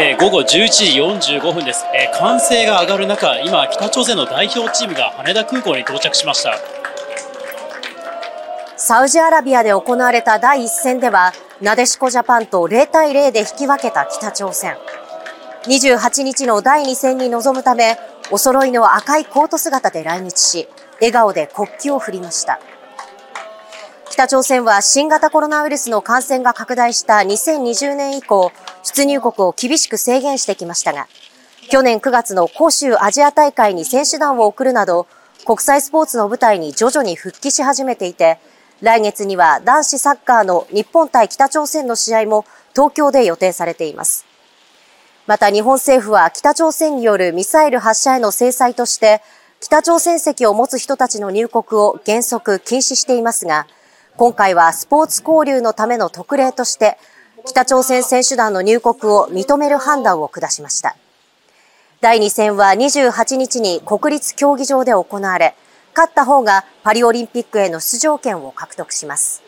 えー、午後11時45分です、えー、歓声が上がる中今北朝鮮の代表チームが羽田空港に到着しました。サウジアラビアで行われた第一戦ではなでしこジャパンと0対0で引き分けた北朝鮮。28日の第2戦に臨むためお揃いの赤いコート姿で来日し笑顔で国旗を振りました。北朝鮮は新型コロナウイルスの感染が拡大した2020年以降出入国を厳しく制限してきましたが、去年9月の杭州アジア大会に選手団を送るなど、国際スポーツの舞台に徐々に復帰し始めていて、来月には男子サッカーの日本対北朝鮮の試合も東京で予定されています。また日本政府は北朝鮮によるミサイル発射への制裁として、北朝鮮籍を持つ人たちの入国を原則禁止していますが、今回はスポーツ交流のための特例として、北朝鮮選手団の入国を認める判断を下しました。第2戦は28日に国立競技場で行われ、勝った方がパリオリンピックへの出場権を獲得します。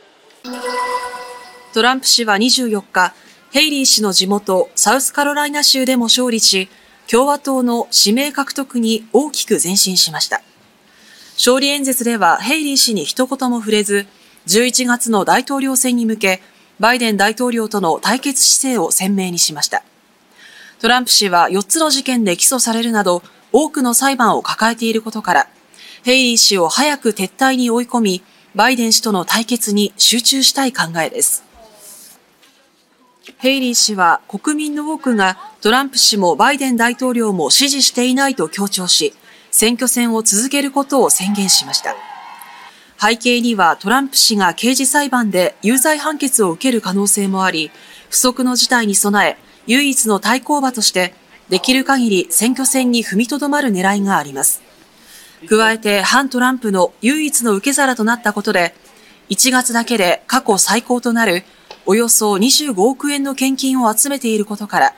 トランプ氏は24日、ヘイリー氏の地元サウスカロライナ州でも勝利し、共和党の指名獲得に大きく前進しました。勝利演説ではヘイリー氏に一言も触れず、11月の大統領選に向け、バイデン大統領との対決姿勢を鮮明にしました。トランプ氏は4つの事件で起訴されるなど、多くの裁判を抱えていることから、ヘイリー氏を早く撤退に追い込み、バイデン氏との対決に集中したい考えです。ヘイリー氏は国民の多くがトランプ氏もバイデン大統領も支持していないと強調し、選挙戦を続けることを宣言しました。背景にはトランプ氏が刑事裁判で有罪判決を受ける可能性もあり、不測の事態に備え、唯一の対抗馬として、できる限り選挙戦に踏みとどまる狙いがあります。加えて、反トランプの唯一の受け皿となったことで、1月だけで過去最高となるおよそ25億円の献金を集めていることから、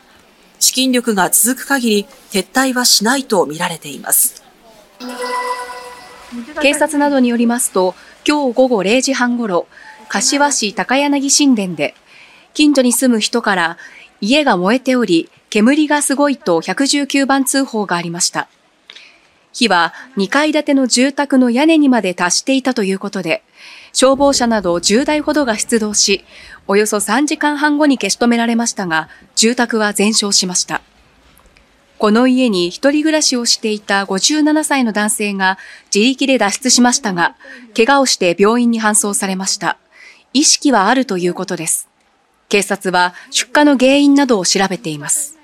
資金力が続く限り撤退はしないと見られています。警察などによりますと、今日午後0時半ごろ、柏市高柳神殿で、近所に住む人から家が燃えており、煙がすごいと119番通報がありました。火は2階建ての住宅の屋根にまで達していたということで、消防車など10台ほどが出動し、およそ3時間半後に消し止められましたが、住宅は全焼しました。この家に一人暮らしをしていた57歳の男性が自力で脱出しましたが、怪我をして病院に搬送されました。意識はあるということです。警察は出火の原因などを調べています。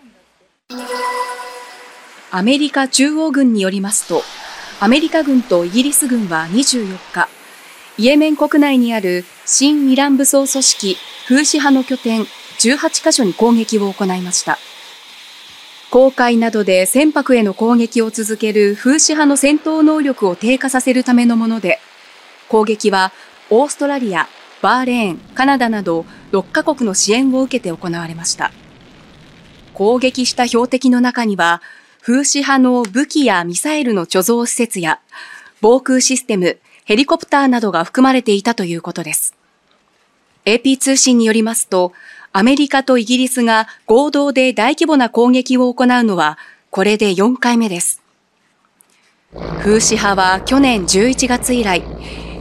アメリカ中央軍によりますと、アメリカ軍とイギリス軍は24日、イエメン国内にある新イラン武装組織フーシ派の拠点18カ所に攻撃を行いました。航海などで船舶への攻撃を続ける風刺派の戦闘能力を低下させるためのもので、攻撃はオーストラリア、バーレーン、カナダなど6カ国の支援を受けて行われました。攻撃した標的の中には、風刺派の武器やミサイルの貯蔵施設や、防空システム、ヘリコプターなどが含まれていたということです。AP 通信によりますと、アメリカとイギリスが合同で大規模な攻撃を行うのは、これで4回目です。風刺派は去年11月以来、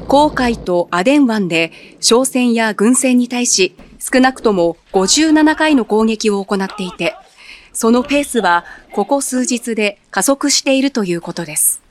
航海とアデン湾で商船や軍船に対し少なくとも57回の攻撃を行っていて、そのペースはここ数日で加速しているということです。